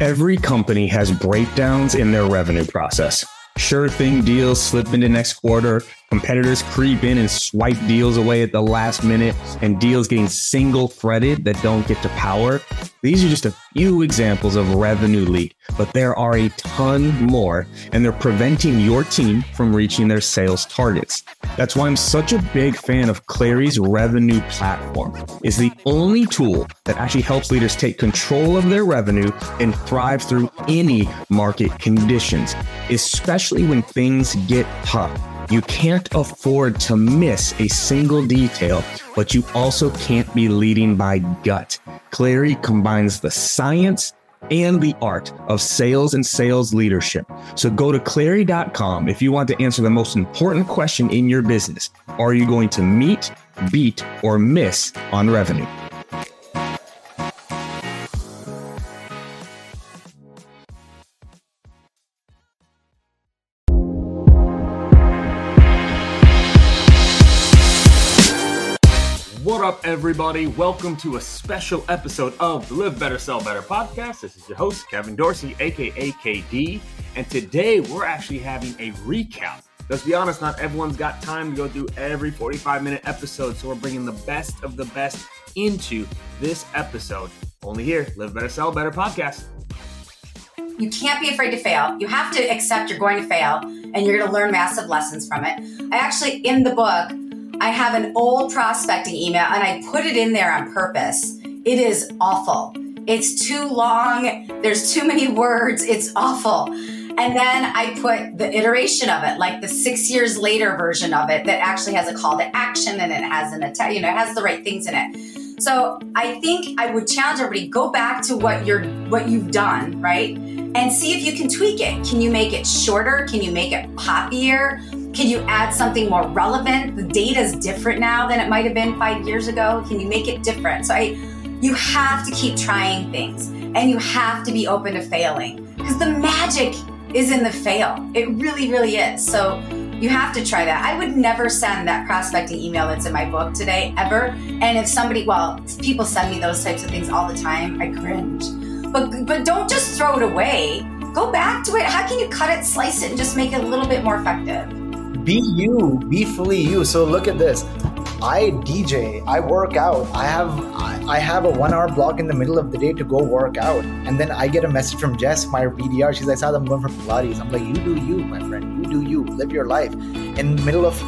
Every company has breakdowns in their revenue process. Sure thing deals slip into next quarter, competitors creep in and swipe deals away at the last minute, and deals getting single threaded that don't get to power. These are just a few examples of revenue leak, but there are a ton more, and they're preventing your team from reaching their sales targets. That's why I'm such a big fan of Clari's revenue platform. It's the only tool that actually helps leaders take control of their revenue and thrive through any market conditions, especially when things get tough. You can't afford to miss a single detail, but you also can't be leading by gut. Clary combines the science and the art of sales and sales leadership. So go to clari.com if you want to answer the most important question in your business. Are you going to meet, beat, or miss on revenue? Everybody? Welcome to a special episode of the Live Better, Sell Better podcast. This is your host, Kevin Dorsey, aka KD. And today we're actually having a recap. Let's be honest, not everyone's got time to go through every 45 minute episode. So we're bringing the best of the best into this episode. Only here, Live Better, Sell Better podcast. You can't be afraid to fail. You have to accept you're going to fail and you're going to learn massive lessons from it. I actually, in the book, I have an old prospecting email and I put it in there on purpose. It is awful. It's too long. There's too many words. It's awful. And then I put the iteration of it, like the six years later version of it that actually has a call to action and it has an attack, you know, it has the right things in it. So I think I would challenge everybody, go back to what you're what you've done, right? And see if you can tweak it. Can you make it shorter? Can you make it poppier? Can you add something more relevant? The data is different now than it might have been five years ago. Can you make it different? So I, you have to keep trying things and you have to be open to failing because the magic is in the fail. It really, really is. So you have to try that. I would never send that prospecting email that's in my book today, ever. And if somebody, well, people send me those types of things all the time, I cringe. But but don't just throw it away. Go back to it. How can you cut it, slice it, and just make it a little bit more effective? Be you be fully you. So look at this. I dj i work out. I have I, have a one hour block in the middle of the day to go work out. And then i get a message from jess my bdr she's like said i'm going for pilates. I'm like you do you my friend. You do you. Live your life. In the middle of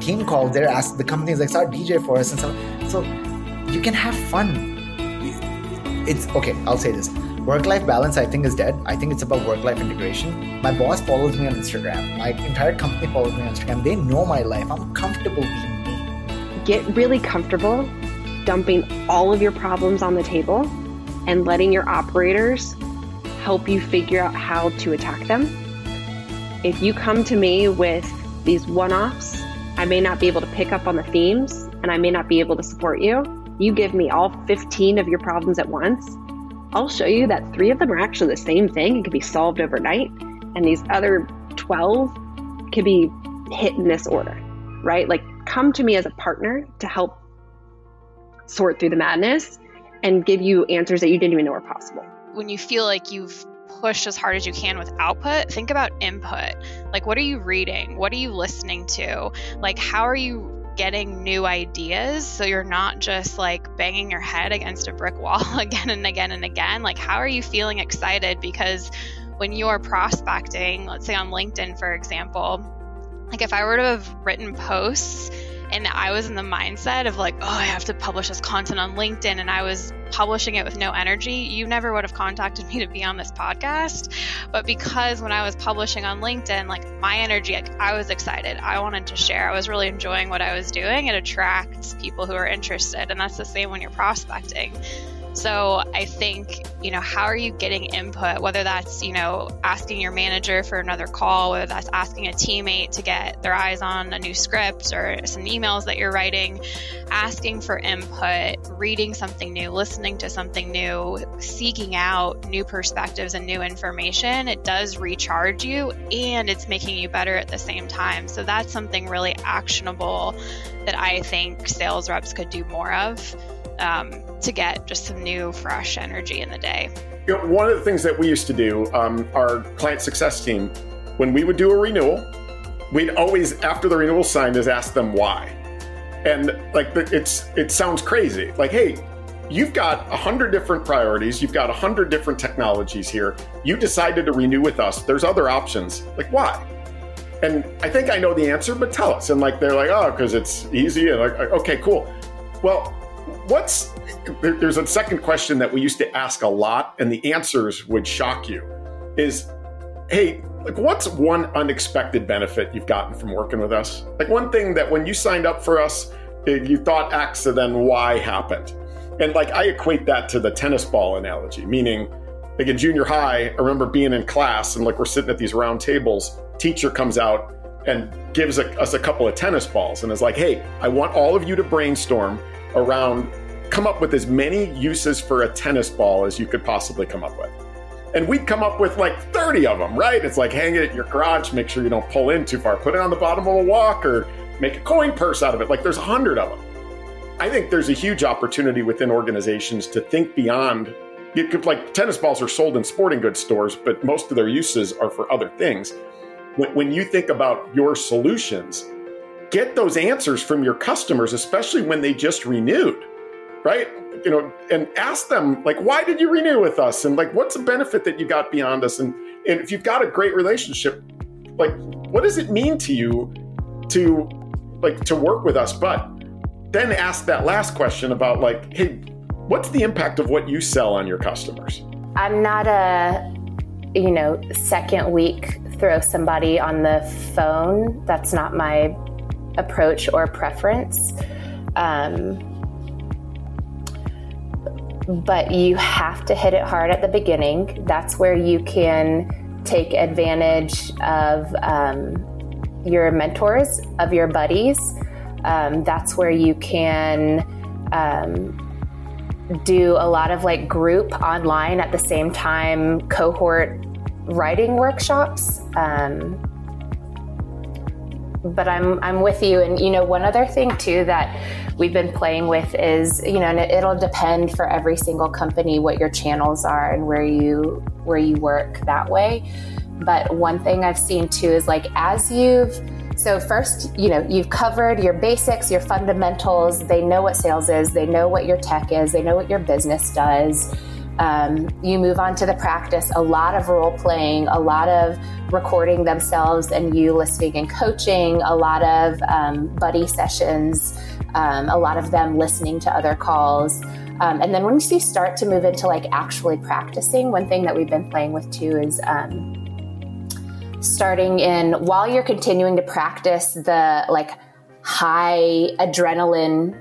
team call they're asked the company's like start dj for us. And so so you can have fun. It's okay i'll say this Work life balance, I think, is dead. I think it's about work life integration. My boss follows me on Instagram. My entire company follows me on Instagram. They know my life. I'm comfortable being me. Get really comfortable dumping all of your problems on the table and letting your operators help you figure out how to attack them. If you come to me with these one offs, I may not be able to pick up on the themes and I may not be able to support you. You give me all 15 of your problems at once, I'll show you that three of them are actually the same thing. It can be solved overnight. And these other 12 can be hit in this order, right? Like, come to me as a partner to help sort through the madness and give you answers that you didn't even know were possible. When you feel like you've pushed as hard as you can with output, think about input. Like, what are you reading? What are you listening to? Like, how are you getting new ideas. So you're not just like banging your head against a brick wall again and again and again. Like how are you feeling excited? Because when you're prospecting let's say on linkedin for example like if i were to have written posts and I was in the mindset of like, oh, I have to publish this content on LinkedIn, and I was publishing it with no energy, you never would have contacted me to be on this podcast. But because when I was publishing on LinkedIn, like my energy, like, I was excited. I wanted to share. I was really enjoying what I was doing. It attracts people who are interested, and that's the same when you're prospecting. So I think, you know, how are you getting input? Whether that's, you know, asking your manager for another call, whether that's asking a teammate to get their eyes on a new script or some emails that you're writing, asking for input, reading something new, listening to something new, seeking out new perspectives and new information, it does recharge you and it's making you better at the same time. So that's something really actionable that I think sales reps could do more of um, to get just some new, fresh energy in the day. You know, one of the things that we used to do, um, our client success team, when we would do a renewal, we'd always, after the renewal signed, is ask them why. And like it's it sounds crazy. Like, hey, you've got a hundred different priorities, you've got a hundred different technologies here. You decided to renew with us. There's other options. Like, why? And I think I know the answer, but tell us. And like they're like, oh, because it's easy. And like, okay, cool. Well, what's there's a second question that we used to ask a lot, and the answers would shock you. Is hey, like what's one unexpected benefit you've gotten from working with us? Like one thing that when you signed up for us, eh, you thought X and then Y happened. And like I equate that to the tennis ball analogy, meaning like in junior high, I remember being in class and like we're sitting at these round tables, teacher comes out and gives a, us a couple of tennis balls and is like, hey, I want all of you to brainstorm around, come up with as many uses for a tennis ball as you could possibly come up with. And we'd come up with like 30 of them, right? It's like hang it at your garage, make sure you don't pull in too far, put it on the bottom of a walker, make a coin purse out of it. Like there's a hundred of them. I think there's a huge opportunity within organizations to think beyond. Could, like tennis balls are sold in sporting goods stores, but most of their uses are for other things. When, when you think about your solutions, get those answers from your customers, especially when they just renewed, right? You know, and ask them like, why did you renew with us, and like, what's the benefit that you got beyond us, and and if you've got a great relationship, like, what does it mean to you to like to work with us? But then ask that last question about like, hey, what's the impact of what you sell on your customers? I'm not a, you know, second week throw somebody on the phone. That's not my approach or preference. Um, but you have to hit it hard at the beginning. That's where you can take advantage of um, your mentors, of your buddies um, that's where you can um, do a lot of like group online at the same time cohort writing workshops. Um, but I'm I'm with you, and you know one other thing too that we've been playing with is you know and it'll depend for every single company what your channels are and where you where you work that way. But one thing I've seen too is like as you've so, first, you know, you've covered your basics, your fundamentals. They know what sales is, they know what your tech is, they know what your business does. Um, you move on to the practice, a lot of role playing, a lot of recording themselves and you listening and coaching, a lot of um, buddy sessions, um, a lot of them listening to other calls. Um, and then once you start to move into like actually practicing, one thing that we've been playing with too is um, starting in while you're continuing to practice the like high adrenaline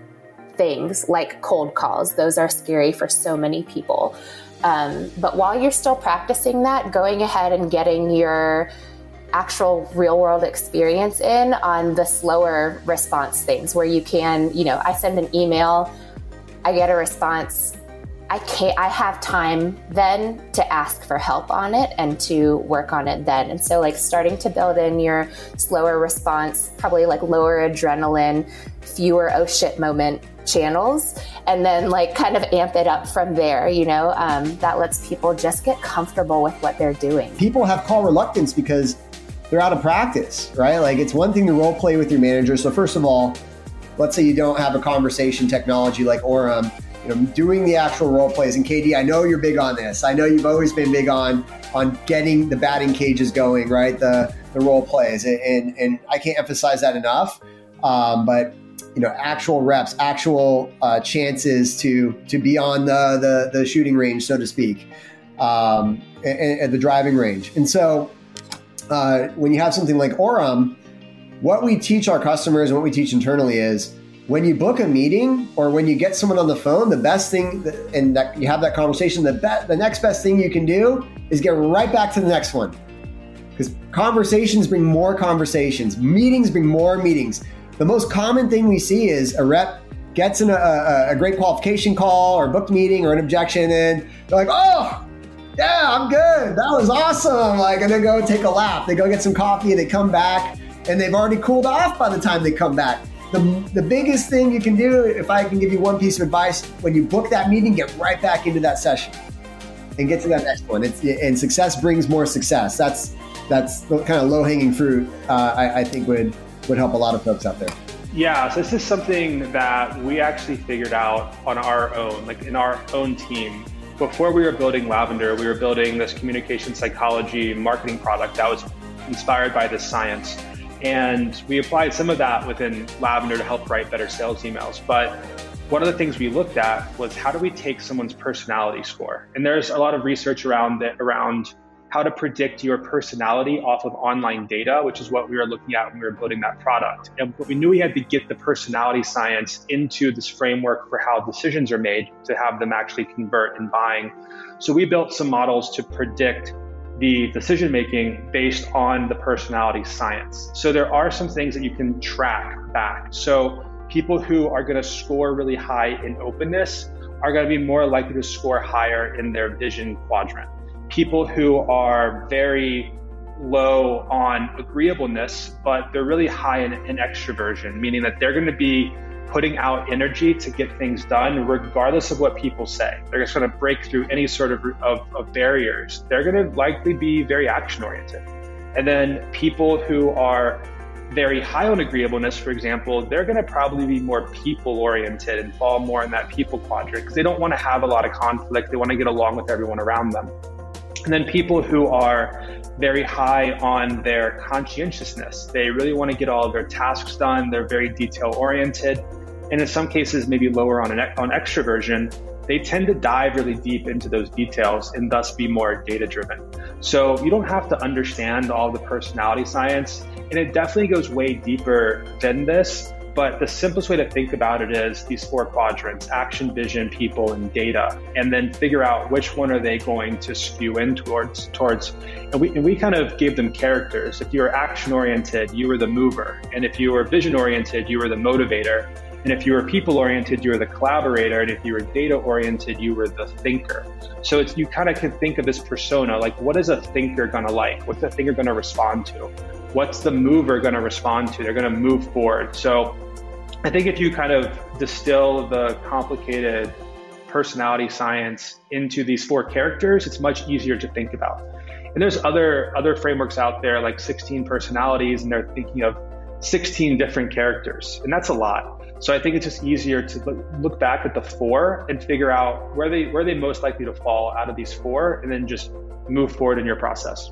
things like cold calls. Those are scary for so many people. Um, but while you're still practicing that, going ahead and getting your actual real world experience in on the slower response things where you can, you know, I send an email, I get a response I can't, I have time then to ask for help on it and to work on it then. And so, like, starting to build in your slower response, probably like lower adrenaline, fewer oh shit moment channels, and then like kind of amp it up from there, you know, um, that lets people just get comfortable with what they're doing. People have call reluctance because they're out of practice, right? Like, it's one thing to role play with your manager. So, first of all, let's say you don't have a conversation technology like Orum you know, doing the actual role plays. And KD, I know you're big on this. I know you've always been big on on getting the batting cages going, right? The the role plays, and and I can't emphasize that enough. Um, but you know, actual reps, actual uh, chances to to be on the the, the shooting range, so to speak, um, at the driving range. And so, uh, when you have something like Orum, what we teach our customers and what we teach internally is when you book a meeting or when you get someone on the phone, the best thing, and that you have that conversation, the be- the next best thing you can do is get right back to the next one. Because conversations bring more conversations, meetings bring more meetings. The most common thing we see is a rep gets in a, a, a great qualification call or booked meeting or an objection, and they're like, "Oh, yeah, I'm good. That was awesome." Like, and they go take a lap. They go get some coffee. They come back, and they've already cooled off by the time they come back the, the biggest thing you can do, if I can give you one piece of advice, when you book that meeting, get right back into that session and get to that next one. It's, and success brings more success. That's that's the kind of low hanging fruit. Uh, I, I think would would help a lot of folks out there. Yeah, so this is something that we actually figured out on our own, like in our own team. Before we were building Lavender, we were building this communication psychology marketing product that was inspired by this science. And we applied some of that within Lavender to help write better sales emails. But one of the things we looked at was how do we take someone's personality score? And there's a lot of research around that around how to predict your personality off of online data, which is what we were looking at when we were building that product. And we knew we had to get the personality science into this framework for how decisions are made to have them actually convert in buying. So we built some models to predict the decision making based on the personality science. So there are some things that you can track back. So people who are going to score really high in openness are going to be more likely to score higher in their vision quadrant people who are very low on agreeableness, but they're really high in, in extroversion, meaning that they're going to be putting out energy to get things done, regardless of what people say. They're just going to break through any sort of, of, of barriers. They're going to likely be very action oriented. And then people who are very high on agreeableness, for example, they're going to probably be more people oriented and fall more in that people quadrant because they don't want to have a lot of conflict. They want to get along with everyone around them. And then people who are very high on their conscientiousness. They really want to get all of their tasks done. They're very detail oriented. And in some cases, maybe lower on, an, on extroversion, they tend to dive really deep into those details and thus be more data driven. So you don't have to understand all the personality science. And it definitely goes way deeper than this. But the simplest way to think about it is these four quadrants action, vision, people, and data. And then figure out which one are they going to skew in towards towards. And we and we kind of gave them characters. If you were action oriented, you were the mover. And if you were vision oriented, you were the motivator. And if you were people oriented, you were the collaborator. And if you were data oriented, you were the thinker. So it's, you kind of can think of this persona like, what is a thinker going to like? What's the thinker going to respond to? What's the mover going to respond to? They're going to move forward. So I think if you kind of distill the complicated personality science into these four characters, it's much easier to think about. And there's other other frameworks out there like 16 personalities, and they're thinking of 16 different characters, and that's a lot. So I think it's just easier to look back at the four and figure out where they where they most likely to fall out of these four, and then just move forward in your process.